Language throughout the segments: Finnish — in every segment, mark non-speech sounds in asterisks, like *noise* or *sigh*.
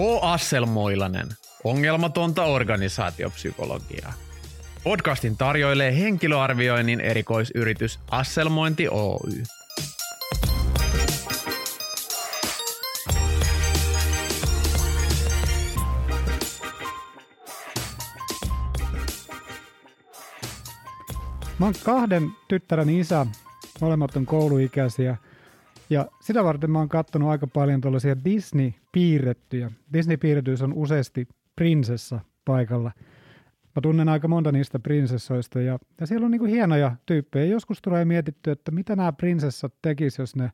H. Asselmoilanen, ongelmatonta organisaatiopsykologiaa. Podcastin tarjoilee henkilöarvioinnin erikoisyritys Asselmointi Oy. Mä oon kahden tyttären isä, molemmat on kouluikäisiä. Ja sitä varten mä oon kattonut aika paljon tuollaisia Disney-piirrettyjä. Disney-piirretyissä on useasti prinsessa paikalla. Mä tunnen aika monta niistä prinsessoista ja, ja siellä on niinku hienoja tyyppejä. Joskus tulee mietitty, että mitä nämä prinsessat tekis, jos ne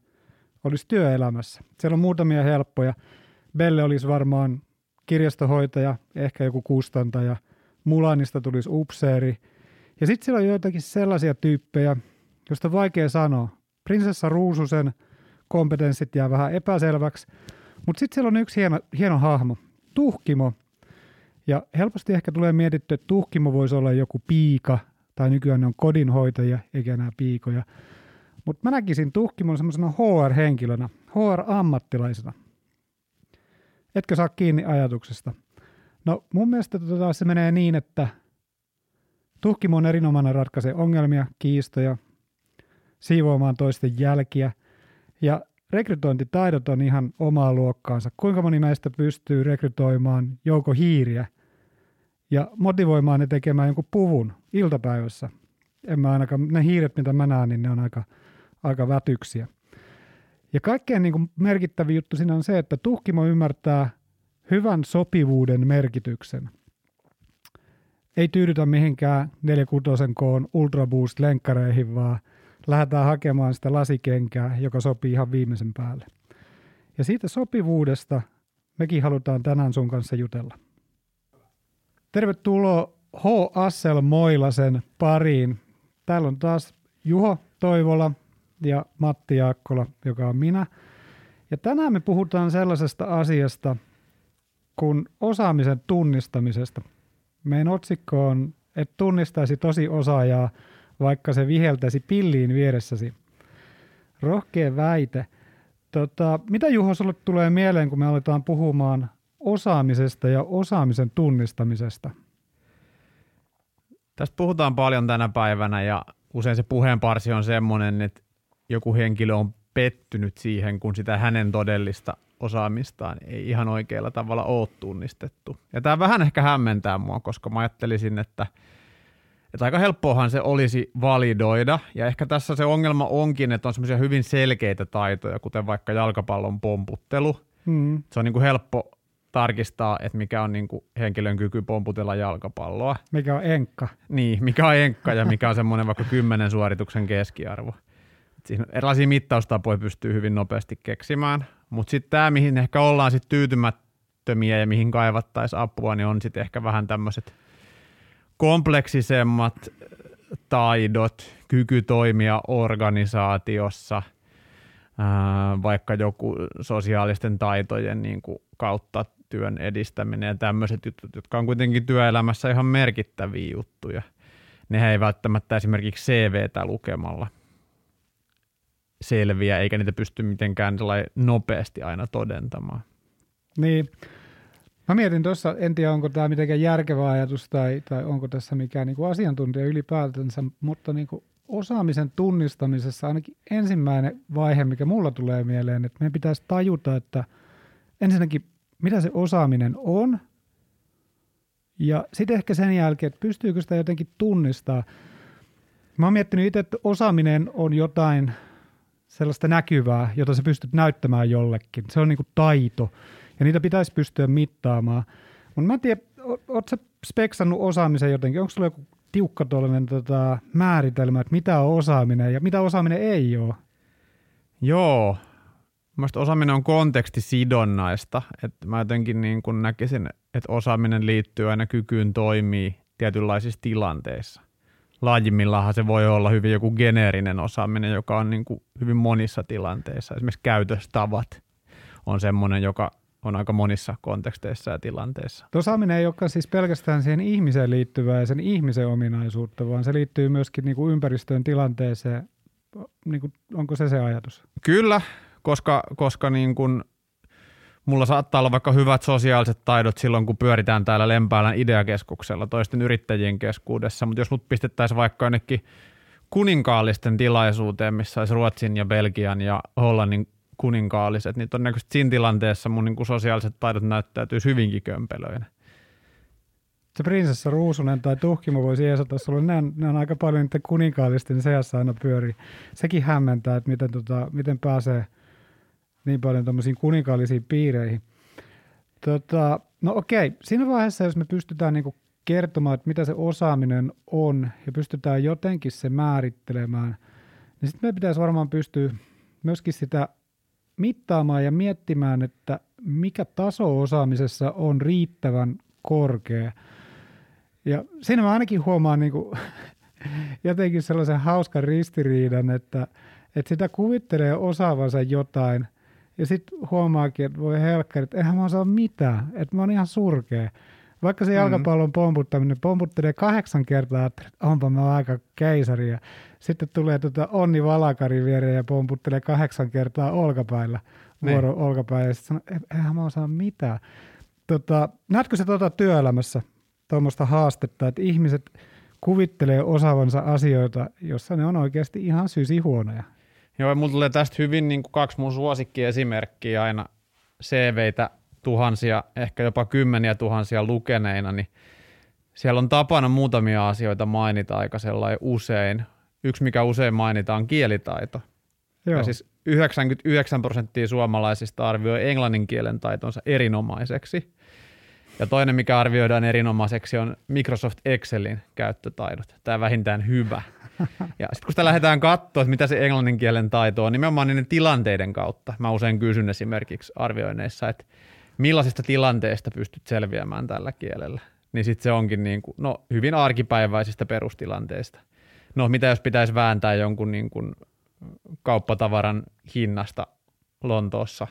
olisi työelämässä. Siellä on muutamia helppoja. Belle olisi varmaan kirjastohoitaja, ehkä joku kustantaja. Mulanista tulisi upseeri – ja sitten siellä on joitakin sellaisia tyyppejä, joista vaikea sanoa. Prinsessa Ruususen kompetenssit jää vähän epäselväksi, mutta sitten siellä on yksi hieno, hieno hahmo, Tuhkimo. Ja helposti ehkä tulee mietitty, että Tuhkimo voisi olla joku piika, tai nykyään ne on kodinhoitajia, eikä enää piikoja. Mutta mä näkisin Tuhkimon semmoisena HR-henkilönä, HR-ammattilaisena. Etkö saa kiinni ajatuksesta? No mun mielestä tota, se menee niin, että Tuhkimo on erinomainen ratkaisee ongelmia, kiistoja, siivoamaan toisten jälkiä ja rekrytointitaidot on ihan omaa luokkaansa. Kuinka moni meistä pystyy rekrytoimaan jouko hiiriä ja motivoimaan ne tekemään jonkun puvun iltapäivässä. En mä ainakaan, ne hiiret mitä mä näen, niin ne on aika, aika vätyksiä. Ja kaikkein niin merkittävin juttu siinä on se, että tuhkimo ymmärtää hyvän sopivuuden merkityksen – ei tyydytä mihinkään 46 koon Ultra Boost-lenkkareihin, vaan lähdetään hakemaan sitä lasikenkää, joka sopii ihan viimeisen päälle. Ja siitä sopivuudesta mekin halutaan tänään sun kanssa jutella. Tervetuloa H. Assel Moilasen pariin. Täällä on taas Juho Toivola ja Matti Jaakkola, joka on minä. Ja tänään me puhutaan sellaisesta asiasta kuin osaamisen tunnistamisesta – meidän otsikko on, että tunnistaisi tosi osaajaa, vaikka se viheltäisi pilliin vieressäsi. Rohkea väite. Tota, mitä Juho sulle tulee mieleen, kun me aletaan puhumaan osaamisesta ja osaamisen tunnistamisesta? Tästä puhutaan paljon tänä päivänä ja usein se puheenparsi on semmoinen, että joku henkilö on pettynyt siihen, kun sitä hänen todellista osaamistaan ei ihan oikealla tavalla ole tunnistettu. Ja tämä vähän ehkä hämmentää mua, koska mä ajattelisin, että, että aika helppoahan se olisi validoida. Ja ehkä tässä se ongelma onkin, että on semmoisia hyvin selkeitä taitoja, kuten vaikka jalkapallon pomputtelu. Mm. Se on niin kuin helppo tarkistaa, että mikä on niin kuin henkilön kyky pomputella jalkapalloa. Mikä on enkka. Niin, mikä on enkka ja mikä on semmoinen vaikka kymmenen suorituksen keskiarvo. Siinä erilaisia mittaustapoja pystyy hyvin nopeasti keksimään, mutta sitten tämä, mihin ehkä ollaan sitten tyytymättömiä ja mihin kaivattaisiin apua, niin on sitten ehkä vähän tämmöiset kompleksisemmat taidot, kyky toimia organisaatiossa, vaikka joku sosiaalisten taitojen niin kuin kautta työn edistäminen ja tämmöiset jutut, jotka on kuitenkin työelämässä ihan merkittäviä juttuja. Ne ei välttämättä esimerkiksi CVtä lukemalla selviä, eikä niitä pysty mitenkään nopeasti aina todentamaan. Niin. Mä mietin tuossa, en tiedä onko tämä mitenkään järkevä ajatus tai, tai onko tässä mikään niin kuin asiantuntija ylipäätänsä, mutta niin kuin osaamisen tunnistamisessa ainakin ensimmäinen vaihe, mikä mulla tulee mieleen, että meidän pitäisi tajuta, että ensinnäkin mitä se osaaminen on, ja sitten ehkä sen jälkeen, että pystyykö sitä jotenkin tunnistaa. Mä oon miettinyt itse, että osaaminen on jotain sellaista näkyvää, jota sä pystyt näyttämään jollekin. Se on niin kuin taito ja niitä pitäisi pystyä mittaamaan. Mutta mä en tiedä, ootko speksannut osaamisen jotenkin? Onko sulla joku tiukka tuollainen tota, määritelmä, että mitä on osaaminen ja mitä osaaminen ei ole? Joo, Mielestäni osaaminen on kontekstisidonnaista. Että mä jotenkin niin kun näkisin, että osaaminen liittyy aina kykyyn toimii tietynlaisissa tilanteissa laajimmillaan se voi olla hyvin joku geneerinen osaaminen, joka on niin kuin hyvin monissa tilanteissa. Esimerkiksi käytöstavat on semmoinen, joka on aika monissa konteksteissa ja tilanteissa. Osaaminen ei olekaan siis pelkästään siihen ihmiseen liittyvää ja sen ihmisen ominaisuutta, vaan se liittyy myöskin niin kuin ympäristöön tilanteeseen. Niin kuin, onko se se ajatus? Kyllä, koska, koska niin kuin mulla saattaa olla vaikka hyvät sosiaaliset taidot silloin, kun pyöritään täällä Lempäälän ideakeskuksella toisten yrittäjien keskuudessa, mutta jos mut pistettäisiin vaikka jonnekin kuninkaallisten tilaisuuteen, missä olisi Ruotsin ja Belgian ja Hollannin kuninkaalliset, niin todennäköisesti siinä tilanteessa mun niin kuin sosiaaliset taidot näyttäytyy hyvinkin kömpelöinä. Se prinsessa Ruusunen tai Tuhkimo voisi esata sulle, nämä, nämä on aika paljon niiden kuninkaallisten seassa aina pyörii. Sekin hämmentää, että miten, tota, miten pääsee niin paljon tuommoisiin kuninkaallisiin piireihin. Tota, no okei, siinä vaiheessa, jos me pystytään niinku kertomaan, että mitä se osaaminen on ja pystytään jotenkin se määrittelemään, niin sitten me pitäisi varmaan pystyä myöskin sitä mittaamaan ja miettimään, että mikä taso osaamisessa on riittävän korkea. Ja siinä mä ainakin huomaan niin kuin, *laughs* jotenkin sellaisen hauskan ristiriidan, että, että sitä kuvittelee osaavansa jotain ja sitten huomaakin, että voi helkkari, että eihän mä osaa mitään, että mä oon ihan surkea. Vaikka se mm. jalkapallon pomputtaminen pomputtelee kahdeksan kertaa, että onpa mä aika keisari. Ja sitten tulee tuota Onni Valakari viereen ja pomputtelee kahdeksan kertaa olkapäillä, niin. vuoro niin. olkapäillä. Ja sitten sanoo, eihän mä osaa mitään. Tota, näetkö se tuota työelämässä tuommoista haastetta, että ihmiset kuvittelee osaavansa asioita, jossa ne on oikeasti ihan sysihuonoja? Joo, mulla tulee tästä hyvin niin kuin kaksi mun suosikkiesimerkkiä aina CVitä tuhansia, ehkä jopa kymmeniä tuhansia lukeneina, niin siellä on tapana muutamia asioita mainita aika sellainen usein. Yksi, mikä usein mainitaan, on kielitaito. Joo. Ja siis 99 prosenttia suomalaisista arvioi englannin kielen taitonsa erinomaiseksi. Ja toinen, mikä arvioidaan erinomaiseksi, on Microsoft Excelin käyttötaidot. Tämä vähintään hyvä. *laughs* Ja sitten kun sitä lähdetään katsoa, että mitä se englannin kielen taito on, nimenomaan niiden tilanteiden kautta. Mä usein kysyn esimerkiksi arvioineissa, että millaisista tilanteista pystyt selviämään tällä kielellä. Niin sitten se onkin niin kuin, no, hyvin arkipäiväisistä perustilanteista. No mitä jos pitäisi vääntää jonkun niin kuin kauppatavaran hinnasta Lontoossa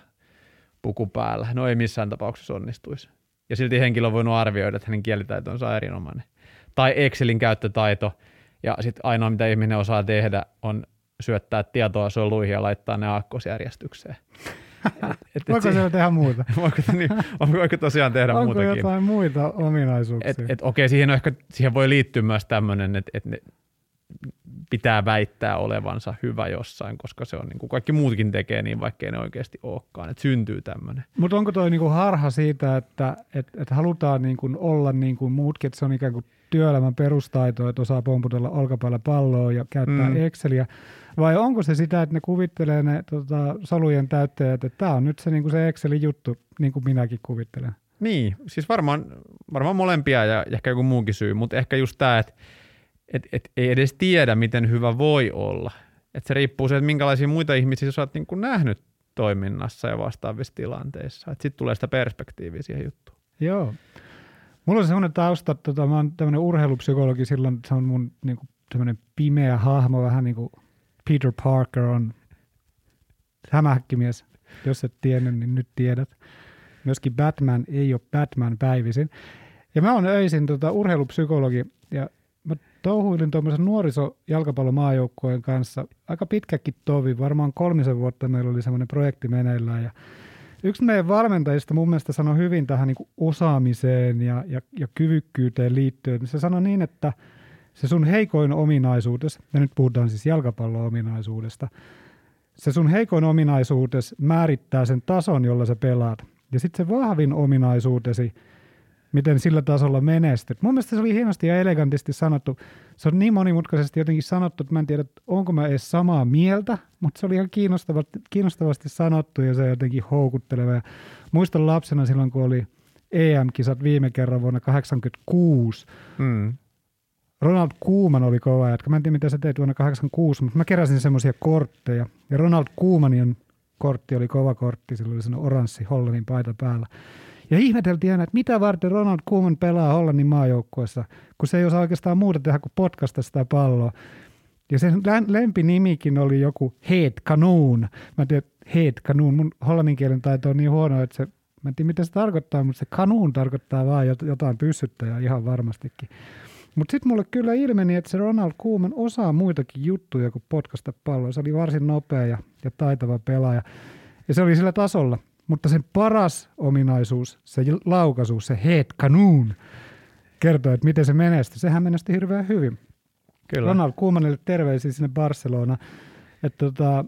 puku päällä? No ei missään tapauksessa onnistuisi. Ja silti henkilö on voinut arvioida, että hänen kielitaitonsa on erinomainen. Tai Excelin käyttötaito – ja sitten ainoa, mitä ihminen osaa tehdä, on syöttää tietoa soluihin ja laittaa ne aakkosjärjestykseen. Et, et, voiko se tehdä muuta? *laughs* voiko, niin, voiko tosiaan tehdä Onko muutakin? Onko jotain muita ominaisuuksia? Et, et, okei, siihen, ehkä, siihen voi liittyä myös tämmöinen, että et pitää väittää olevansa hyvä jossain, koska se on niin kuin kaikki muutkin tekee niin, vaikkei ne oikeasti olekaan. Että syntyy tämmöinen. Mutta onko toi niinku harha siitä, että et, et halutaan niinku olla niin kuin muutkin, että se on ikään kuin työelämän perustaito, että osaa pomputella olkapäällä palloa ja käyttää mm. Exceliä, vai onko se sitä, että ne kuvittelee ne tota, solujen täyttäjät, että tämä on nyt se, niin kuin se Excelin juttu, niin kuin minäkin kuvittelen? Niin, siis varmaan, varmaan molempia ja ehkä joku muukin syy, mutta ehkä just tämä, että et, et ei edes tiedä, miten hyvä voi olla. Et se riippuu siitä, minkälaisia muita ihmisiä sä oot niin kuin nähnyt toiminnassa ja vastaavissa tilanteissa. Sitten tulee sitä perspektiiviä siihen juttuun. Joo. Mulla on semmoinen tausta, tota, mä oon tämmöinen urheilupsykologi, silloin se on mun niin kuin, pimeä hahmo, vähän niin kuin Peter Parker on hämähäkkimies. Jos et tiennyt, niin nyt tiedät. Myöskin Batman ei ole Batman päivisin. Ja mä oon öisin tota, urheilupsykologi ja touhuilin tuommoisen nuorisojalkapallomaajoukkojen kanssa aika pitkäkin tovi, varmaan kolmisen vuotta meillä oli semmoinen projekti meneillään ja Yksi meidän valmentajista mun mielestä sanoi hyvin tähän niin osaamiseen ja, ja, ja kyvykkyyteen liittyen. Se sanoi niin, että se sun heikoin ominaisuutes, ja nyt puhutaan siis jalkapallo-ominaisuudesta, se sun heikoin ominaisuutes määrittää sen tason, jolla sä pelaat. Ja sitten se vahvin ominaisuutesi – miten sillä tasolla menestyt. Mun mielestä se oli hienosti ja elegantisti sanottu. Se on niin monimutkaisesti jotenkin sanottu, että mä en tiedä, onko mä edes samaa mieltä, mutta se oli ihan kiinnostavasti, kiinnostavasti sanottu ja se jotenkin houkutteleva. Ja muistan lapsena silloin, kun oli EM-kisat viime kerran vuonna 1986. Mm. Ronald Koeman oli kova jätkä. Mä en tiedä, mitä sä teit vuonna 1986, mutta mä keräsin semmoisia kortteja. Ja Ronald Koemanin kortti oli kova kortti, sillä oli sellainen oranssi Hollannin paita päällä. Ja ihmeteltiin aina, että mitä varten Ronald Koeman pelaa Hollannin maajoukkuessa, kun se ei osaa oikeastaan muuta tehdä kuin potkasta sitä palloa. Ja sen lempinimikin oli joku Head Canoon. Mä en tiedä, Head Canoon. Mun hollannin kielen taito on niin huono, että se, mä en tiedä mitä se tarkoittaa, mutta se kanuun tarkoittaa vaan jotain pyssyttäjää ihan varmastikin. Mutta sitten mulle kyllä ilmeni, että se Ronald Koeman osaa muitakin juttuja kuin potkasta palloa. Se oli varsin nopea ja, ja taitava pelaaja. Ja se oli sillä tasolla, mutta sen paras ominaisuus, se laukaisu, se head canoon, kertoo, että miten se menestyi. Sehän menestyi hirveän hyvin. Kyllä. Ronald Koemanille terveisiä sinne Barcelona. Että tota,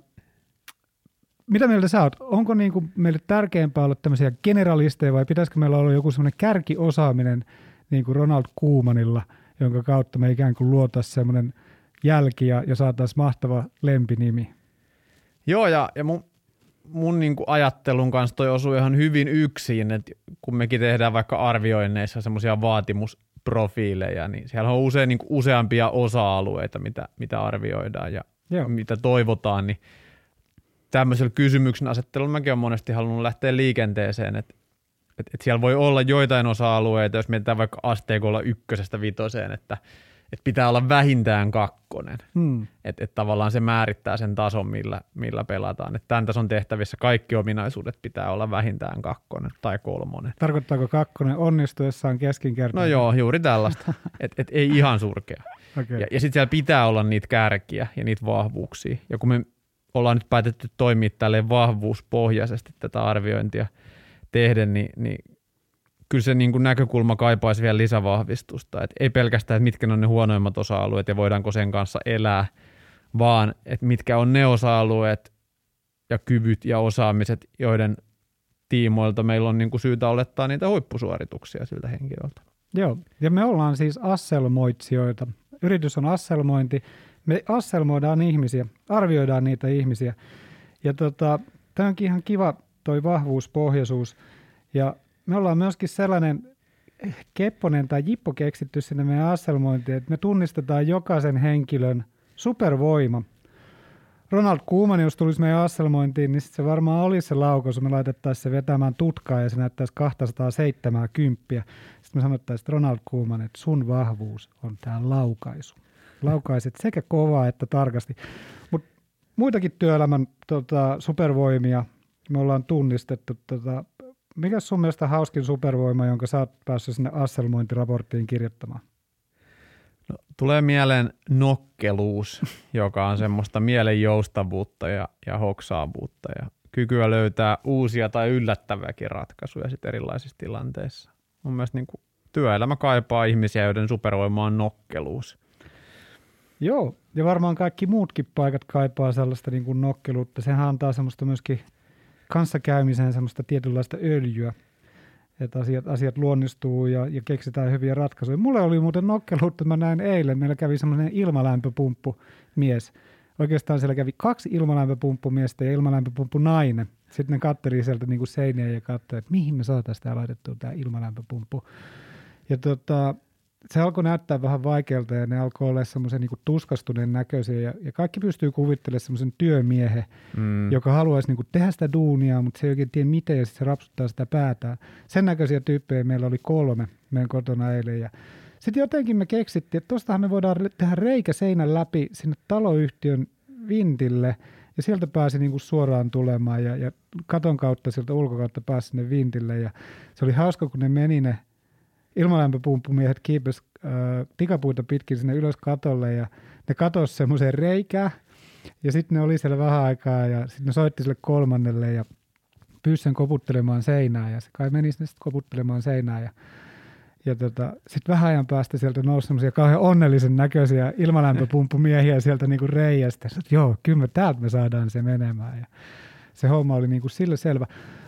mitä mieltä sä oot? Onko niin kuin meille tärkeämpää olla tämmöisiä generalisteja vai pitäisikö meillä olla joku semmoinen kärkiosaaminen niin kuin Ronald Kuumanilla, jonka kautta me ikään kuin luotaisiin semmoinen jälki ja, ja saataisiin mahtava lempinimi? Joo, ja, ja mun, mun niin kuin ajattelun kanssa toi osuu ihan hyvin yksin, että kun mekin tehdään vaikka arvioinneissa semmoisia vaatimusprofiileja, niin siellä on usein niin kuin useampia osa-alueita, mitä, mitä arvioidaan ja Joo. mitä toivotaan, niin tämmöisellä kysymyksen asettelulla mäkin olen monesti halunnut lähteä liikenteeseen, että et, et siellä voi olla joitain osa-alueita, jos mietitään vaikka asteikolla ykkösestä vitoseen, että et pitää olla vähintään kakkonen. Hmm. Että et tavallaan se määrittää sen tason, millä, millä pelataan. Et tämän tason tehtävissä kaikki ominaisuudet pitää olla vähintään kakkonen tai kolmonen. Tarkoittaako kakkonen onnistuessaan keskinkertainen? No joo, juuri tällaista. *laughs* et, et ei ihan surkea. Okay. Ja, ja sitten siellä pitää olla niitä kärkiä ja niitä vahvuuksia. Ja kun me ollaan nyt päätetty toimia tälleen vahvuuspohjaisesti tätä arviointia tehden, niin, niin kyllä se niin kuin näkökulma kaipaisi vielä lisävahvistusta. Et ei pelkästään, että mitkä on ne huonoimmat osa-alueet ja voidaanko sen kanssa elää, vaan että mitkä on ne osa-alueet ja kyvyt ja osaamiset, joiden tiimoilta meillä on niin kuin syytä olettaa niitä huippusuorituksia siltä henkilöltä. Joo, ja me ollaan siis asselmoitsijoita. Yritys on asselmointi, me asselmoidaan ihmisiä, arvioidaan niitä ihmisiä. Ja tota, tämä onkin ihan kiva toi vahvuuspohjaisuus. Ja me ollaan myöskin sellainen Kepponen tai Jippo keksitty sinne meidän asselmointiin, että me tunnistetaan jokaisen henkilön supervoima. Ronald Koeman, jos tulisi meidän asselmointiin, niin se varmaan olisi se laukaus, me laitettaisiin se vetämään tutkaa ja se näyttäisi 270. Sitten me sanottaisiin, että Ronald Koeman, että sun vahvuus on tämä laukaisu laukaiset sekä kovaa että tarkasti. Mutta muitakin työelämän tota, supervoimia me ollaan tunnistettu. Tota, mikä sun mielestä hauskin supervoima, jonka sä oot päässyt sinne asselmointiraporttiin kirjoittamaan? No, tulee mieleen nokkeluus, *laughs* joka on semmoista mielen joustavuutta ja, ja hoksaavuutta ja kykyä löytää uusia tai yllättäviäkin ratkaisuja sit erilaisissa tilanteissa. Mun mielestä niin kuin työelämä kaipaa ihmisiä, joiden supervoima on nokkeluus. Joo, ja varmaan kaikki muutkin paikat kaipaa sellaista niin kuin nokkeluutta. Sehän antaa semmoista myöskin kanssakäymiseen semmoista tietynlaista öljyä, että asiat, asiat luonnistuu ja, ja keksitään hyviä ratkaisuja. Mulle oli muuten nokkeluutta, mä näin eilen, meillä kävi semmoinen ilmalämpöpumppu mies. Oikeastaan siellä kävi kaksi ilmalämpöpumppumiestä ja ilmalämpöpumppu nainen. Sitten ne katteli sieltä niin kuin seiniä ja katsoi, että mihin me saataisiin tämä laitettua tämä ilmalämpöpumppu. Ja tota, se alkoi näyttää vähän vaikealta ja ne alkoi olla semmoisen niin tuskastuneen näköisiä ja, ja kaikki pystyy kuvittelemaan semmoisen työmiehen, mm. joka haluaisi niin kuin tehdä sitä duunia, mutta se ei oikein tiedä miten ja sitten se rapsuttaa sitä päätään. Sen näköisiä tyyppejä meillä oli kolme meidän kotona eilen ja sitten jotenkin me keksittiin, että tuostahan me voidaan tehdä reikä seinän läpi sinne taloyhtiön vintille ja sieltä pääsi niin kuin suoraan tulemaan ja, ja katon kautta sieltä ulkokautta pääsi sinne vintille ja se oli hauska, kun ne meni ne ilmalämpöpumppumiehet kiipes äh, tikapuita pitkin sinne ylös katolle ja ne katosi semmoiseen reikään ja sitten ne oli siellä vähän aikaa ja sitten ne soitti sille kolmannelle ja pyysi sen koputtelemaan seinää ja se kai meni sinne sitten koputtelemaan seinää ja ja tota, sitten vähän ajan päästä sieltä nousi semmoisia kauhean onnellisen näköisiä ilmalämpöpumppumiehiä sieltä niinku reiästä. Sitten, joo, kyllä me täältä me saadaan se menemään. Ja se homma oli niinku sillä selvä.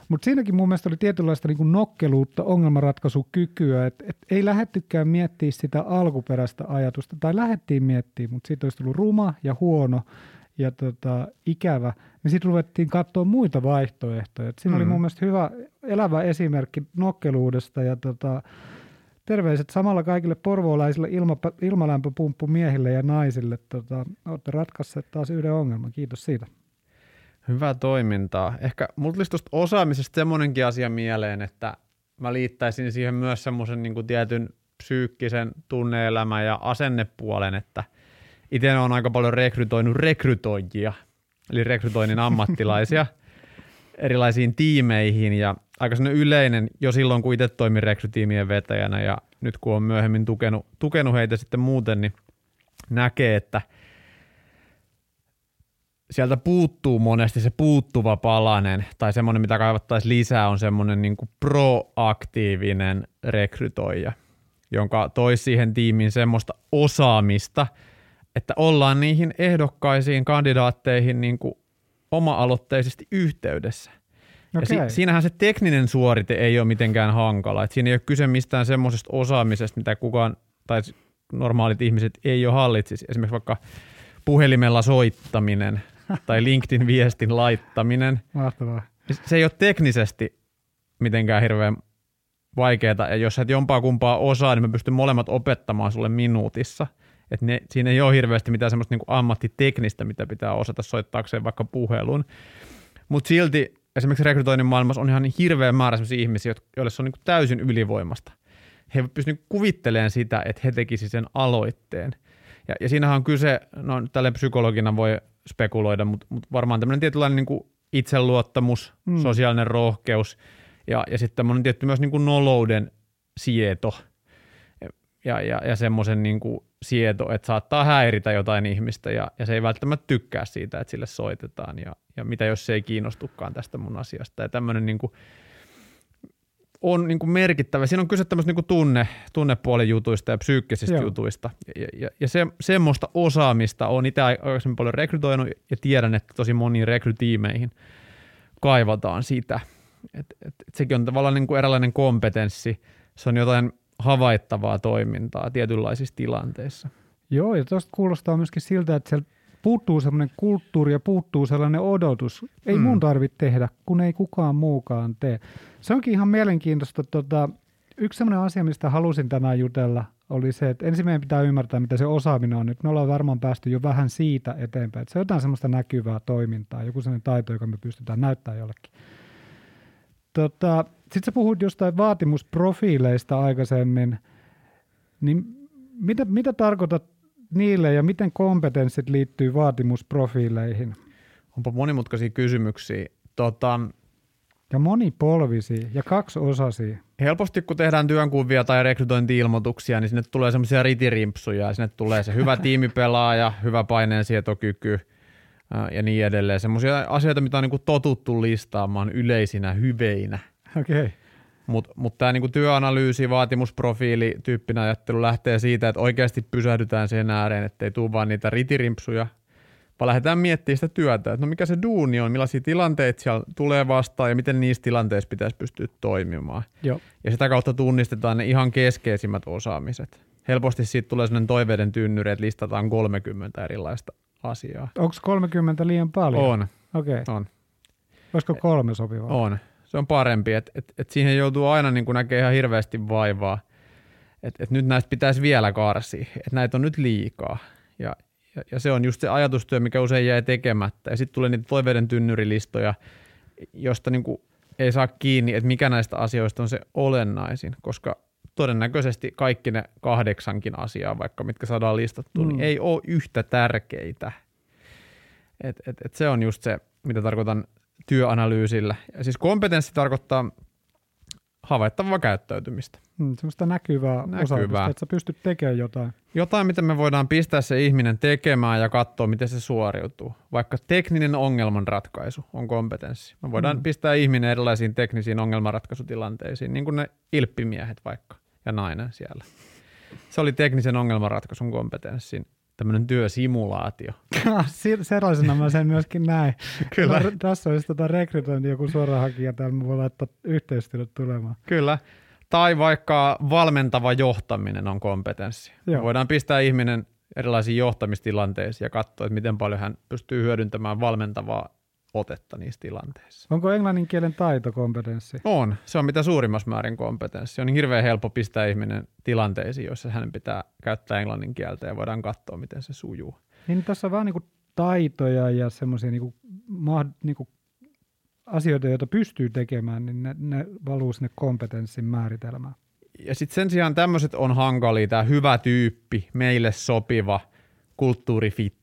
Mutta siinäkin mun mielestä oli tietynlaista niin kuin nokkeluutta, ongelmanratkaisukykyä, että et ei lähettykään miettiä sitä alkuperäistä ajatusta, tai lähettiin miettimään, mutta siitä olisi tullut ruma ja huono ja tota, ikävä, niin sitten ruvettiin katsoa muita vaihtoehtoja. Et siinä mm. oli mun mielestä hyvä elävä esimerkki nokkeluudesta ja tota, terveiset samalla kaikille porvoolaisille ilma, ilmalämpöpumppumiehille ja naisille. Tota, olette ratkaisseet taas yhden ongelman. Kiitos siitä. Hyvää toimintaa. Ehkä mulla tulisi tuosta osaamisesta semmoinenkin asia mieleen, että mä liittäisin siihen myös semmoisen niin tietyn psyykkisen tunneelämän ja asennepuolen, että itse on aika paljon rekrytoinut rekrytoijia, eli rekrytoinnin ammattilaisia *laughs* erilaisiin tiimeihin ja aika yleinen jo silloin, kun itse toimin rekrytiimien vetäjänä ja nyt kun on myöhemmin tukenut, tukenut heitä sitten muuten, niin näkee, että – sieltä puuttuu monesti se puuttuva palanen tai semmoinen, mitä kaivattaisiin lisää, on semmoinen niin kuin proaktiivinen rekrytoija, jonka toisi siihen tiimiin semmoista osaamista, että ollaan niihin ehdokkaisiin kandidaatteihin niin kuin oma-aloitteisesti yhteydessä. Okay. Ja si- siinähän se tekninen suorite ei ole mitenkään hankala. Et siinä ei ole kyse mistään semmoisesta osaamisesta, mitä kukaan tai normaalit ihmiset ei ole hallitsisi. Esimerkiksi vaikka puhelimella soittaminen tai LinkedIn-viestin laittaminen. Mahtavaa. Se ei ole teknisesti mitenkään hirveän vaikeaa, ja jos et jompaa kumpaa osaa, niin mä pystyn molemmat opettamaan sulle minuutissa. Et ne, siinä ei ole hirveästi mitään semmoista niin ammattiteknistä, mitä pitää osata soittaakseen vaikka puhelun. Mutta silti esimerkiksi rekrytoinnin maailmassa on ihan hirveä määrä sellaisia ihmisiä, joille se on niin täysin ylivoimasta. He pystyvät kuvittelemaan sitä, että he tekisivät sen aloitteen. Ja, ja siinähän on kyse, no tälle psykologina voi spekuloida, mutta, mutta varmaan tämmöinen tietynlainen niin kuin itseluottamus, mm. sosiaalinen rohkeus ja, ja sitten tämmöinen tietty myös niin kuin nolouden sieto ja, ja, ja semmoisen niin kuin sieto, että saattaa häiritä jotain ihmistä ja, ja se ei välttämättä tykkää siitä, että sille soitetaan ja, ja mitä jos se ei kiinnostukaan tästä mun asiasta ja tämmöinen niin kuin, on niin kuin merkittävä. Siinä on kyse tämmöistä niin tunne, tunnepuolen jutuista ja psyykkisistä Joo. jutuista. Ja, ja, ja se, semmoista osaamista on itse aikaisemmin paljon rekrytoinut ja tiedän, että tosi moniin rekrytiimeihin kaivataan sitä. Et, et, et sekin on tavallaan niin kuin eräänlainen kompetenssi. Se on jotain havaittavaa toimintaa tietynlaisissa tilanteissa. Joo, ja tuosta kuulostaa myöskin siltä, että siellä puuttuu sellainen kulttuuri ja puuttuu sellainen odotus. Ei mm. mun tarvitse tehdä, kun ei kukaan muukaan tee. Se onkin ihan mielenkiintoista. Tota, yksi sellainen asia, mistä halusin tänään jutella, oli se, että ensin meidän pitää ymmärtää, mitä se osaaminen on. Nyt me ollaan varmaan päästy jo vähän siitä eteenpäin. Että se on jotain semmoista näkyvää toimintaa, joku sellainen taito, joka me pystytään näyttämään jollekin. Tota, Sitten sä puhuit jostain vaatimusprofiileista aikaisemmin. Niin mitä, mitä tarkoitat niille ja miten kompetenssit liittyy vaatimusprofiileihin? Onpa monimutkaisia kysymyksiä. Tota, ja monipolvisia ja kaksiosaisia. Helposti kun tehdään työnkuvia tai rekrytointi-ilmoituksia, niin sinne tulee semmoisia ritirimpsuja ja sinne tulee se hyvä tiimipelaaja, hyvä paineensietokyky ja niin edelleen. Semmoisia asioita, mitä on niin totuttu listaamaan yleisinä hyveinä. Okei. Okay. Mutta mut tämä niinku työanalyysi, vaatimusprofiili, tyyppinen ajattelu lähtee siitä, että oikeasti pysähdytään sen ääreen, ettei tule vaan niitä ritirimpsuja, vaan lähdetään miettimään sitä työtä, että no mikä se duuni on, millaisia tilanteita siellä tulee vastaan ja miten niissä tilanteissa pitäisi pystyä toimimaan. Joo. Ja sitä kautta tunnistetaan ne ihan keskeisimmät osaamiset. Helposti siitä tulee sellainen toiveiden tynnyri, että listataan 30 erilaista asiaa. Onko 30 liian paljon? On. Okei. Okay. On. Olisiko kolme sopivaa? On se on parempi, että et, et siihen joutuu aina niin näkemään ihan hirveästi vaivaa, että et nyt näistä pitäisi vielä karsia, että näitä on nyt liikaa. Ja, ja, ja se on just se ajatustyö, mikä usein jää tekemättä. Ja sitten tulee niitä toiveiden tynnyrilistoja, josta niin ei saa kiinni, että mikä näistä asioista on se olennaisin, koska todennäköisesti kaikki ne kahdeksankin asiaa, vaikka mitkä saadaan listattua, niin mm. niin ei ole yhtä tärkeitä. Et, et, et se on just se, mitä tarkoitan työanalyysillä. Ja siis kompetenssi tarkoittaa havaittavaa käyttäytymistä. Hmm, semmoista näkyvää, näkyvää. Osaamista, että sä pystyt tekemään jotain. Jotain, mitä me voidaan pistää se ihminen tekemään ja katsoa, miten se suoriutuu. Vaikka tekninen ongelmanratkaisu on kompetenssi. Me voidaan hmm. pistää ihminen erilaisiin teknisiin ongelmanratkaisutilanteisiin, niin kuin ne ilppimiehet vaikka ja nainen siellä. Se oli teknisen ongelmanratkaisun kompetenssin tämmöinen työsimulaatio. Sellaisena mä sen myöskin näin. *laughs* Kyllä. No, tässä olisi tota rekrytointi joku suora hakija, täällä mä voin laittaa yhteistyöt tulemaan. Kyllä. Tai vaikka valmentava johtaminen on kompetenssi. Joo. Voidaan pistää ihminen erilaisiin johtamistilanteisiin ja katsoa, että miten paljon hän pystyy hyödyntämään valmentavaa otetta niissä tilanteissa. Onko englannin kielen taito kompetenssi? On. Se on mitä suurimmassa määrin kompetenssi. On niin hirveän helppo pistää ihminen tilanteisiin, joissa hänen pitää käyttää englannin kieltä ja voidaan katsoa, miten se sujuu. Niin tässä on vaan niinku taitoja ja semmoisia niinku, niinku asioita, joita pystyy tekemään, niin ne, ne valuu sinne kompetenssin määritelmään. Ja sitten sen sijaan tämmöiset on hankalia, tämä hyvä tyyppi, meille sopiva, kulttuurifitti,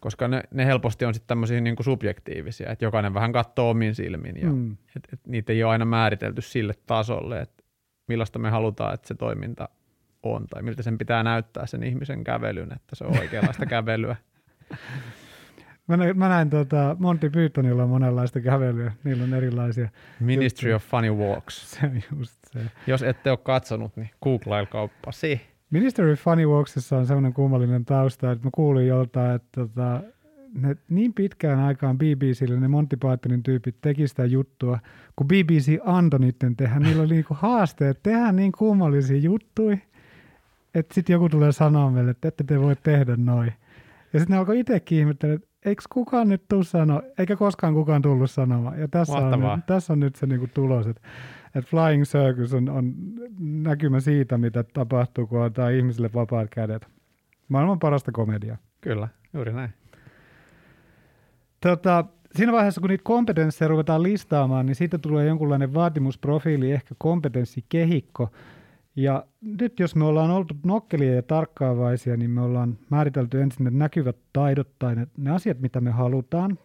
koska ne, ne helposti on sitten tämmöisiä niin subjektiivisia, että jokainen vähän katsoo omin silmin ja mm. et, et niitä ei ole aina määritelty sille tasolle, että millaista me halutaan, että se toiminta on tai miltä sen pitää näyttää sen ihmisen kävelyn, että se on oikeanlaista *laughs* kävelyä. Mä näin, mä näin tota, Monty Pythonilla on monenlaista kävelyä. Niillä on erilaisia. Ministry of Funny Walks. *laughs* Se on just se. Jos ette ole katsonut, niin googlailkauppa si. Ministry of Funny Walksissa on semmoinen kummallinen tausta, että mä kuulin joltain, että tota, ne niin pitkään aikaan BBClle ne Monty Pythonin tyypit teki sitä juttua, kun BBC antoi niiden tehdä. Niillä oli niinku haasteet tehdä niin kummallisia juttuja, että sitten joku tulee sanoa meille, että ette te voi tehdä noin. Ja sitten ne alkoi itsekin ihmetellä, että eikö kukaan nyt tuu sanoa, eikä koskaan kukaan tullut sanomaan. Ja tässä, on, Mahtavaa. tässä on nyt se niinku tulos, että, että Flying Circus on, on näkymä siitä, mitä tapahtuu, kun antaa ihmisille vapaat kädet. Maailman parasta komediaa. Kyllä, juuri näin. Tota, siinä vaiheessa, kun niitä kompetensseja ruvetaan listaamaan, niin siitä tulee jonkunlainen vaatimusprofiili, ehkä kompetenssikehikko. Ja nyt jos me ollaan oltu nokkelia ja tarkkaavaisia, niin me ollaan määritelty ensin ne näkyvät taidot tai ne, ne asiat, mitä me halutaan.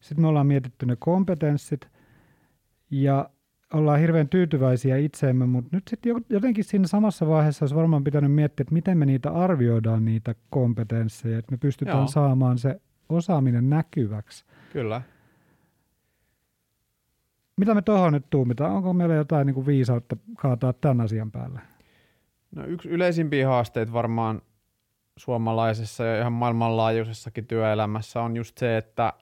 Sitten me ollaan mietitty ne kompetenssit ja ollaan hirveän tyytyväisiä itseemme, mutta nyt sitten jotenkin siinä samassa vaiheessa olisi varmaan pitänyt miettiä, että miten me niitä arvioidaan, niitä kompetensseja, että me pystytään Joo. saamaan se osaaminen näkyväksi. Kyllä. Mitä me tuohon nyt tuumitaan? Onko meillä jotain niin kuin viisautta kaataa tämän asian päälle? No yksi yleisimpiä haasteita varmaan suomalaisessa ja ihan maailmanlaajuisessakin työelämässä on just se, että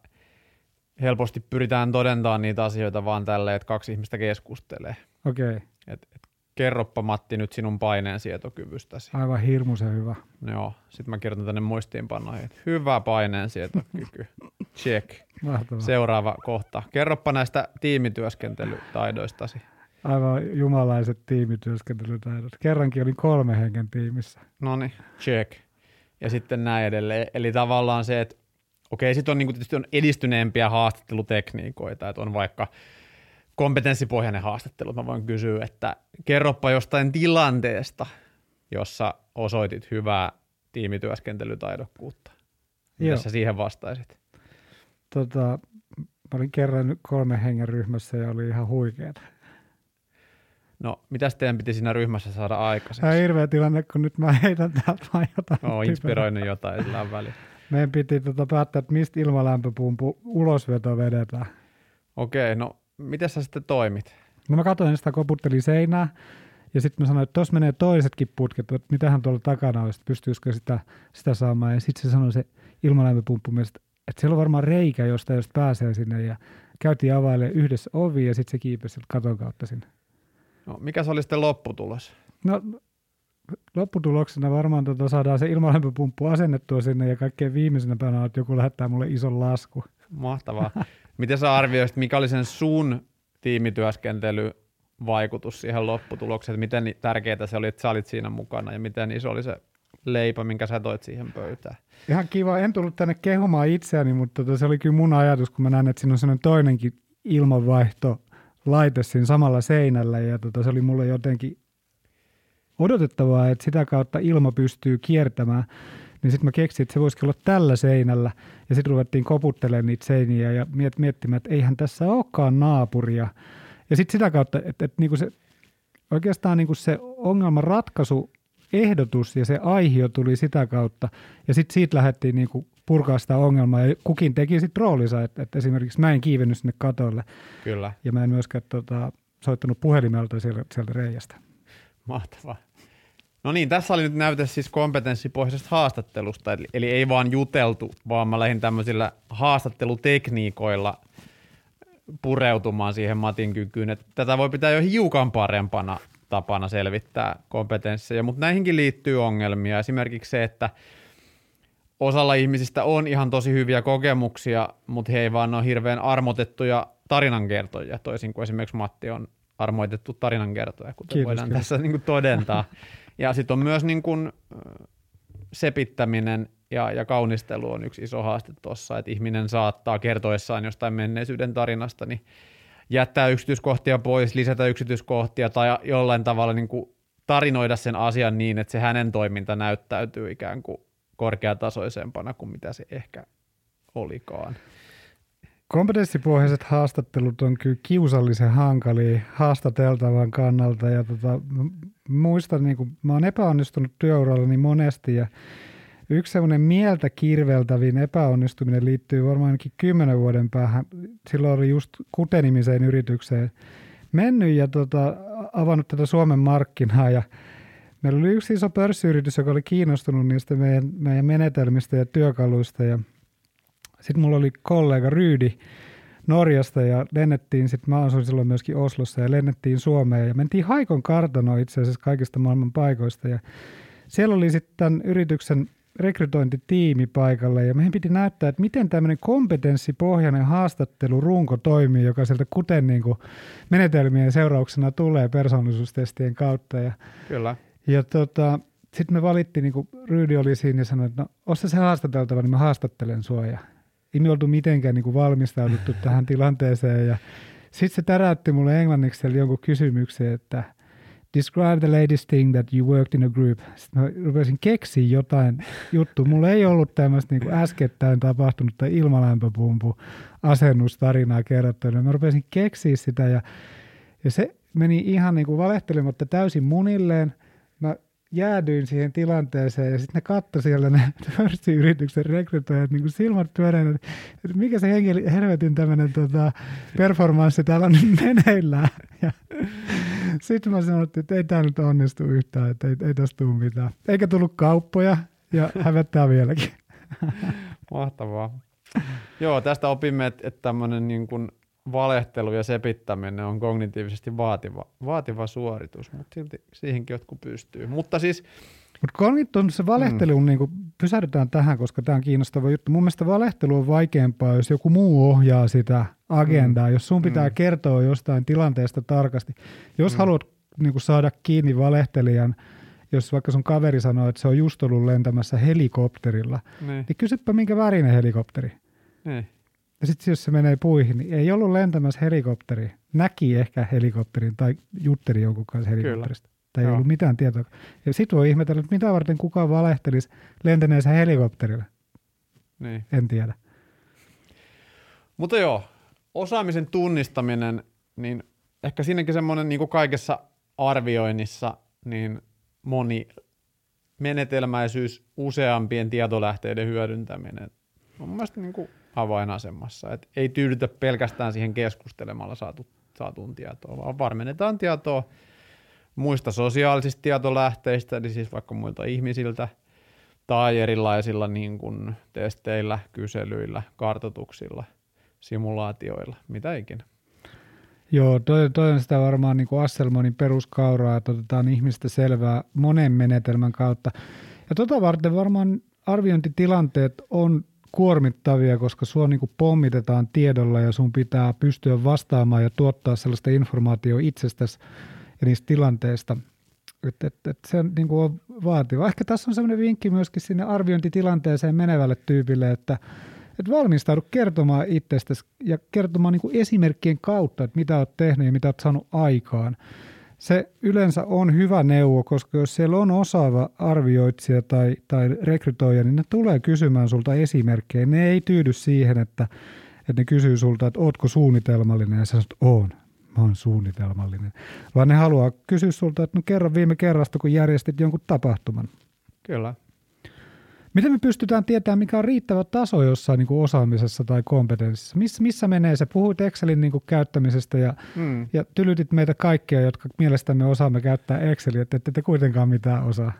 helposti pyritään todentamaan niitä asioita vaan tälleen, että kaksi ihmistä keskustelee. Okei, Et, et, kerroppa Matti nyt sinun paineensietokyvystäsi. aivan hirmuisen hyvä. Joo, sitten mä kirjoitan tänne muistiinpanoihin, että hyvä paineensietokyky. *laughs* Check. Mahtavaa. Seuraava kohta. Kerroppa näistä tiimityöskentelytaidoistasi. Aivan jumalaiset tiimityöskentelytaidot. Kerrankin olin kolme hengen tiimissä. No niin, check. Ja sitten näin edelleen. Eli tavallaan se, että okei, sitten on, niin tietysti on edistyneempiä haastattelutekniikoita, että on vaikka kompetenssipohjainen haastattelu. Mä voin kysyä, että kerroppa jostain tilanteesta, jossa osoitit hyvää tiimityöskentelytaidokkuutta. Mitä sä siihen vastaisit? Tota, mä olin kerran kolme hengen ryhmässä ja oli ihan huikeeta. No, mitäs teidän piti siinä ryhmässä saada aikaiseksi? Tämä on hirveä tilanne, kun nyt mä heitän täältä vaan jotain. Oon inspiroinut jotain, sillä on väliä. Meidän piti tota päättää, että mistä ilmalämpöpumpu ulosveto vedetään. Okei, no miten sä sitten toimit? No mä katsoin sitä, koputtelin seinää ja sitten mä sanoin, että tuossa menee toisetkin putket, että mitähän tuolla takana olisi, että pystyisikö sitä, sitä saamaan. Ja sitten se sanoi se ilmalämpöpumppu että siellä on varmaan reikä, josta jos pääsee sinne ja käytiin availemaan yhdessä ovi ja sitten se kiipesi katon kautta sinne. No, mikä se oli sitten lopputulos? No lopputuloksena varmaan tota saadaan se ilmalämpöpumppu asennettua sinne ja kaikkein viimeisenä päivänä on, että joku lähettää mulle ison lasku. Mahtavaa. Miten sä arvioisit, mikä oli sen sun tiimityöskentelyvaikutus siihen lopputulokseen? Että miten tärkeää se oli, että sä olit siinä mukana ja miten iso oli se leipä, minkä sä toit siihen pöytään? Ihan kiva. En tullut tänne kehumaan itseäni, mutta tota, se oli kyllä mun ajatus, kun mä näin, että siinä on sellainen toinenkin ilmanvaihto laite siinä samalla seinällä ja tota, se oli mulle jotenkin odotettavaa, että sitä kautta ilma pystyy kiertämään. Niin sitten mä keksin, että se voisi olla tällä seinällä ja sitten ruvettiin koputtelemaan niitä seiniä ja miet- miettimään, että eihän tässä olekaan naapuria. Ja sitten sitä kautta, että, että niinku se, oikeastaan niinku se ongelman ratkaisu ehdotus ja se aihio tuli sitä kautta. Ja sitten siitä lähdettiin niinku purkaa sitä ongelmaa ja kukin teki sitten roolinsa, että, että esimerkiksi mä en kiivennyt sinne katolle Kyllä, ja mä en myöskään tota, soittanut puhelimelta sieltä, sieltä reiästä. mahtavaa. No niin, tässä oli nyt näyte siis kompetenssipohjaisesta haastattelusta, eli, eli ei vaan juteltu, vaan mä lähdin tämmöisillä haastattelutekniikoilla pureutumaan siihen Matin kykyyn. Että tätä voi pitää jo hiukan parempana tapana selvittää kompetensseja, mutta näihinkin liittyy ongelmia. Esimerkiksi se, että osalla ihmisistä on ihan tosi hyviä kokemuksia, mutta he ei vaan ole hirveän armotettuja tarinankertojia, toisin kuin esimerkiksi Matti on armoitettu tarinankertoja, kuten Kiitos, voidaan kiitos. tässä niin kuin todentaa. *laughs* Ja sitten on myös niin kuin, ö, sepittäminen ja, ja kaunistelu on yksi iso haaste tuossa, että ihminen saattaa kertoessaan jostain menneisyyden tarinasta, niin jättää yksityiskohtia pois, lisätä yksityiskohtia tai jollain tavalla niin kuin tarinoida sen asian niin, että se hänen toiminta näyttäytyy ikään kuin korkeatasoisempana kuin mitä se ehkä olikaan. Kompetenssipohjaiset haastattelut on kyllä kiusallisen hankalia haastateltavan kannalta. Ja tota, muistan, niin kun, mä oon epäonnistunut työurallani monesti ja Yksi semmoinen mieltä kirveltävin epäonnistuminen liittyy varmaan ainakin kymmenen vuoden päähän. Silloin oli just Kutenimiseen yritykseen mennyt ja tota, avannut tätä Suomen markkinaa ja meillä oli yksi iso pörssiyritys, joka oli kiinnostunut niistä meidän, meidän menetelmistä ja työkaluista ja sitten mulla oli kollega Ryydi Norjasta ja lennettiin, sitten mä asuin silloin myöskin Oslossa ja lennettiin Suomeen ja mentiin Haikon kartanoon itse asiassa kaikista maailman paikoista ja siellä oli sitten tämän yrityksen rekrytointitiimi paikalla ja meidän piti näyttää, että miten tämmöinen kompetenssipohjainen haastattelurunko toimii, joka sieltä kuten niin kuin menetelmien seurauksena tulee persoonallisuustestien kautta. Ja, Kyllä. Ja tota, sitten me valittiin, niin kuin Ryydi oli siinä ja sanoi, että no, osta se haastateltava, niin mä haastattelen sua. Ja ei me oltu mitenkään niin kuin valmistauduttu tähän tilanteeseen. Ja sitten se täräytti mulle englanniksi jonkun kysymyksen, että – describe the latest thing that you worked in a group. Sitten mä rupesin keksiä jotain juttu. Mulla ei ollut tämmöistä niin äskettäin tapahtunutta ilmalämpöpumpu asennustarinaa kerrottuna. Mä rupesin keksiä sitä ja, ja se meni ihan niin kuin valehtelematta täysin munilleen. Jäädyin siihen tilanteeseen ja sitten ne katsoi siellä ne *laughs* pörssiyrityksen rekrytoijat niin silmät pyöreänä, että mikä se henkilö, helvetin tämmöinen tota, performanssi täällä on nyt meneillään. *laughs* Ja sitten mä sanoin, että ei tämä nyt onnistu yhtään, että ei, ei tästä tule mitään. Eikä tullut kauppoja ja *laughs* hävettää vieläkin. Mahtavaa. Joo, tästä opimme, että, että tämmöinen niin kuin valehtelu ja sepittäminen on kognitiivisesti vaativa, vaativa suoritus, mutta silti siihenkin jotkut pystyy. Mutta siis... Mutta se valehtelu, mm. niin kuin, pysähdytään tähän, koska tämä on kiinnostava juttu. Mun mielestä valehtelu on vaikeampaa, jos joku muu ohjaa sitä agendaa, mm. jos sun pitää mm. kertoa jostain tilanteesta tarkasti. Jos mm. haluat niin kuin, saada kiinni valehtelijan, jos vaikka sun kaveri sanoo, että se on just ollut lentämässä helikopterilla, niin, niin kysypä minkä värinen helikopteri. Niin. Ja sitten jos se menee puihin, niin ei ollut lentämässä helikopteri. Näki ehkä helikopterin tai jutteli jonkun kanssa helikopterista. Kyllä. Tai ei Joo. ollut mitään tietoa. Ja sitten voi ihmetellä, että mitä varten kukaan valehtelisi lentäneensä helikopterilla. Niin. En tiedä. Mutta joo, osaamisen tunnistaminen, niin ehkä siinäkin semmoinen niin kuin kaikessa arvioinnissa, niin moni menetelmäisyys, useampien tietolähteiden hyödyntäminen on mun mielestä niin kuin avainasemassa. Et ei tyydytä pelkästään siihen keskustelemalla saatu, saatuun tietoa, vaan varmennetaan tietoa muista sosiaalisista tietolähteistä, eli siis vaikka muilta ihmisiltä, tai erilaisilla niin kuin testeillä, kyselyillä, kartotuksilla, simulaatioilla, mitä ikinä. Joo, toi, toi on sitä varmaan niin kuin Asselmonin peruskauraa, että otetaan ihmistä selvää monen menetelmän kautta. Ja tota varten varmaan arviointitilanteet on kuormittavia, koska sua niin kuin pommitetaan tiedolla ja sun pitää pystyä vastaamaan ja tuottaa sellaista informaatiota itsestäsi ja niistä tilanteista. Et, et, et se niin kuin on vaativa. Ehkä tässä on sellainen vinkki myöskin sinne arviointitilanteeseen menevälle tyypille, että et valmistaudu kertomaan itsestäsi ja kertomaan niin kuin esimerkkien kautta, että mitä olet tehnyt ja mitä olet saanut aikaan se yleensä on hyvä neuvo, koska jos siellä on osaava arvioitsija tai, tai rekrytoija, niin ne tulee kysymään sulta esimerkkejä. Ne ei tyydy siihen, että, että ne kysyy sulta, että ootko suunnitelmallinen, ja sä sanot, oon, mä oon suunnitelmallinen. Vaan ne haluaa kysyä sulta, että no kerran viime kerrasta, kun järjestit jonkun tapahtuman. Kyllä. Miten me pystytään tietämään, mikä on riittävä taso jossain niin kuin osaamisessa tai kompetenssissa? Miss, missä menee se? Puhuit Excelin niin kuin käyttämisestä ja, mm. ja tylytit meitä kaikkia, jotka mielestämme osaamme käyttää Exceliä, että ette te kuitenkaan mitään osaa.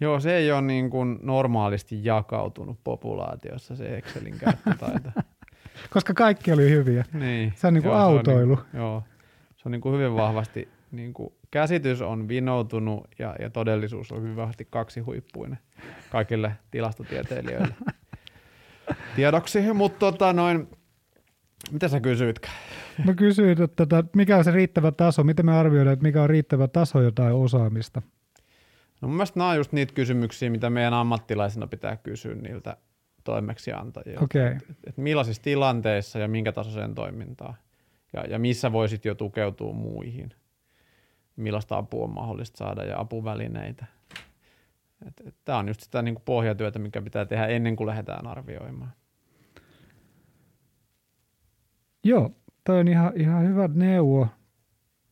Joo, se ei ole niin kuin normaalisti jakautunut populaatiossa se Excelin käyttötaito. *laughs* Koska kaikki oli hyviä. Niin. Se on niin kuin joo, autoilu. Se on, niin, joo, se on niin kuin hyvin vahvasti, niin kuin käsitys on vinoutunut ja, ja todellisuus on hyvin vahvasti kaksihuippuinen kaikille tilastotieteilijöille *laughs* tiedoksi. Mutta tota noin, mitä sä kysyitkään? Mä kysyin, että tota, mikä on se riittävä taso, miten me arvioidaan, että mikä on riittävä taso jotain osaamista? No mun mielestä nämä on just niitä kysymyksiä, mitä meidän ammattilaisina pitää kysyä niiltä toimeksiantajilta. Okay. Et, et, et millaisissa tilanteissa ja minkä tasoiseen toimintaan ja, ja missä voisit jo tukeutua muihin. Millaista apua on mahdollista saada ja apuvälineitä. Tämä on just sitä niin kuin pohjatyötä, mikä pitää tehdä ennen kuin lähdetään arvioimaan. Joo, toi on ihan, ihan hyvä neuvo.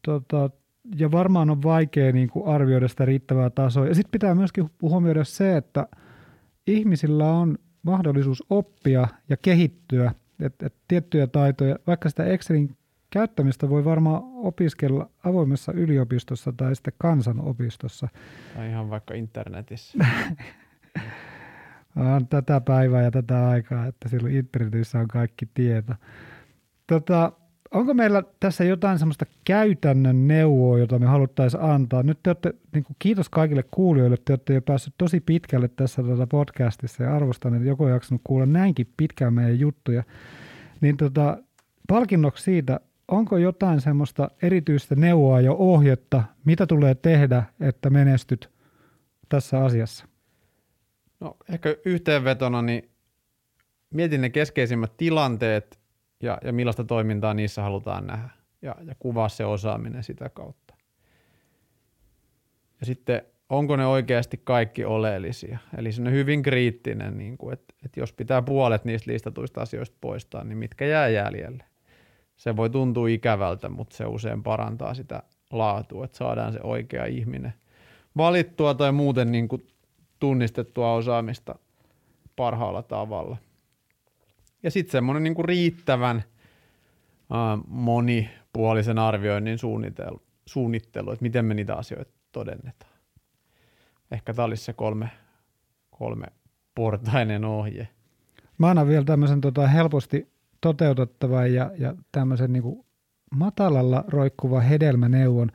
Tota, ja varmaan on vaikea niin kuin arvioida sitä riittävää tasoa. Ja sitten pitää myöskin huomioida se, että ihmisillä on mahdollisuus oppia ja kehittyä, että et tiettyjä taitoja, vaikka sitä Excelin käyttämistä voi varmaan opiskella avoimessa yliopistossa tai sitten kansanopistossa. Tai ihan vaikka internetissä. *laughs* on tätä päivää ja tätä aikaa, että silloin internetissä on kaikki tieto. Tota, onko meillä tässä jotain semmoista käytännön neuvoa, jota me haluttaisiin antaa? Nyt te olette, niin kuin kiitos kaikille kuulijoille, te olette jo päässyt tosi pitkälle tässä tuota podcastissa ja arvostan, että joku on jaksanut kuulla näinkin pitkään meidän juttuja. Niin tota, palkinnoksi siitä, onko jotain semmoista erityistä neuvoa ja ohjetta, mitä tulee tehdä, että menestyt tässä asiassa? No ehkä yhteenvetona, niin mietin ne keskeisimmät tilanteet ja, ja millaista toimintaa niissä halutaan nähdä ja, ja kuvaa se osaaminen sitä kautta. Ja sitten onko ne oikeasti kaikki oleellisia. Eli se on hyvin kriittinen, niin kuin, että, että jos pitää puolet niistä listatuista asioista poistaa, niin mitkä jää jäljelle. Se voi tuntua ikävältä, mutta se usein parantaa sitä laatua, että saadaan se oikea ihminen valittua tai muuten niin kuin tunnistettua osaamista parhaalla tavalla. Ja sitten semmoinen niin kuin riittävän äh, monipuolisen arvioinnin suunnittelu, suunnittelu, että miten me niitä asioita todennetaan. Ehkä tämä olisi se kolme, kolme portainen ohje. Mä annan vielä tämmöisen tota, helposti toteutettavan ja, ja tämmöisen niin kuin matalalla roikkuva hedelmäneuvon.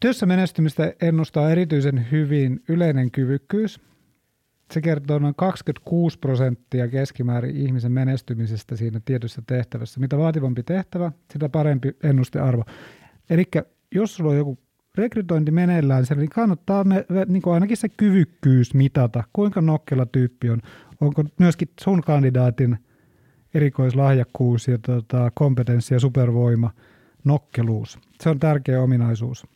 Työssä menestymistä ennustaa erityisen hyvin yleinen kyvykkyys. Se kertoo noin 26 prosenttia keskimäärin ihmisen menestymisestä siinä tietyssä tehtävässä. Mitä vaativampi tehtävä, sitä parempi ennustearvo. Eli jos sulla on joku rekrytointi meneillään, niin kannattaa me, niin kuin ainakin se kyvykkyys mitata. Kuinka nokkela tyyppi on? Onko myöskin sun kandidaatin erikoislahjakkuus ja tota, kompetenssi ja supervoima, nokkeluus. Se on tärkeä ominaisuus.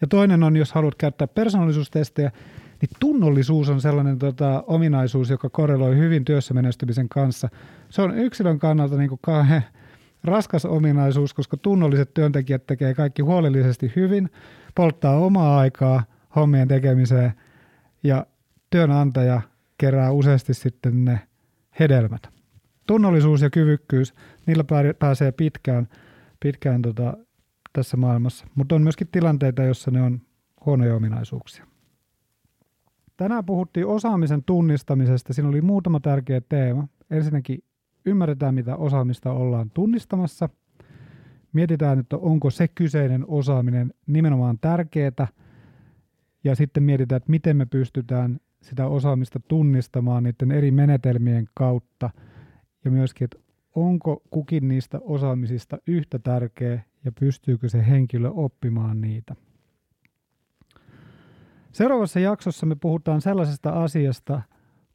Ja toinen on, jos haluat käyttää persoonallisuustestejä, niin tunnollisuus on sellainen tota, ominaisuus, joka korreloi hyvin työssä menestymisen kanssa. Se on yksilön kannalta niin kuin kauhean raskas ominaisuus, koska tunnolliset työntekijät tekee kaikki huolellisesti hyvin, polttaa omaa aikaa hommien tekemiseen ja työnantaja kerää useasti sitten ne hedelmät. Tunnollisuus ja kyvykkyys, niillä pääsee pitkään, pitkään tota, tässä maailmassa, mutta on myöskin tilanteita, joissa ne on huonoja ominaisuuksia. Tänään puhuttiin osaamisen tunnistamisesta. Siinä oli muutama tärkeä teema. Ensinnäkin ymmärretään, mitä osaamista ollaan tunnistamassa. Mietitään, että onko se kyseinen osaaminen nimenomaan tärkeää. Ja sitten mietitään, että miten me pystytään sitä osaamista tunnistamaan niiden eri menetelmien kautta. Ja myöskin, että onko kukin niistä osaamisista yhtä tärkeä ja pystyykö se henkilö oppimaan niitä. Seuraavassa jaksossa me puhutaan sellaisesta asiasta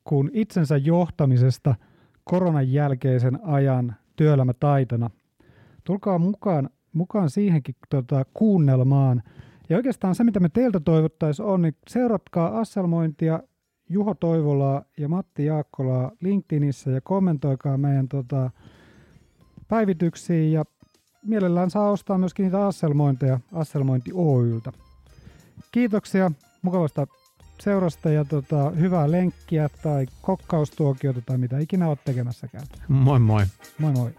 kuin itsensä johtamisesta koronan jälkeisen ajan työelämätaitona. Tulkaa mukaan, mukaan siihenkin tota, kuunnelmaan. Ja oikeastaan se, mitä me teiltä toivottaisiin on, niin seuratkaa Asselmointia, Juho Toivolaa ja Matti Jaakkolaa LinkedInissä ja kommentoikaa meidän tota, päivityksiin ja mielellään saa ostaa myöskin niitä Asselmointeja Asselmointi Oyltä. Kiitoksia mukavasta seurasta ja tota, hyvää lenkkiä tai kokkaustuokiota tai mitä ikinä olet tekemässäkään. Moi moi. Moi moi.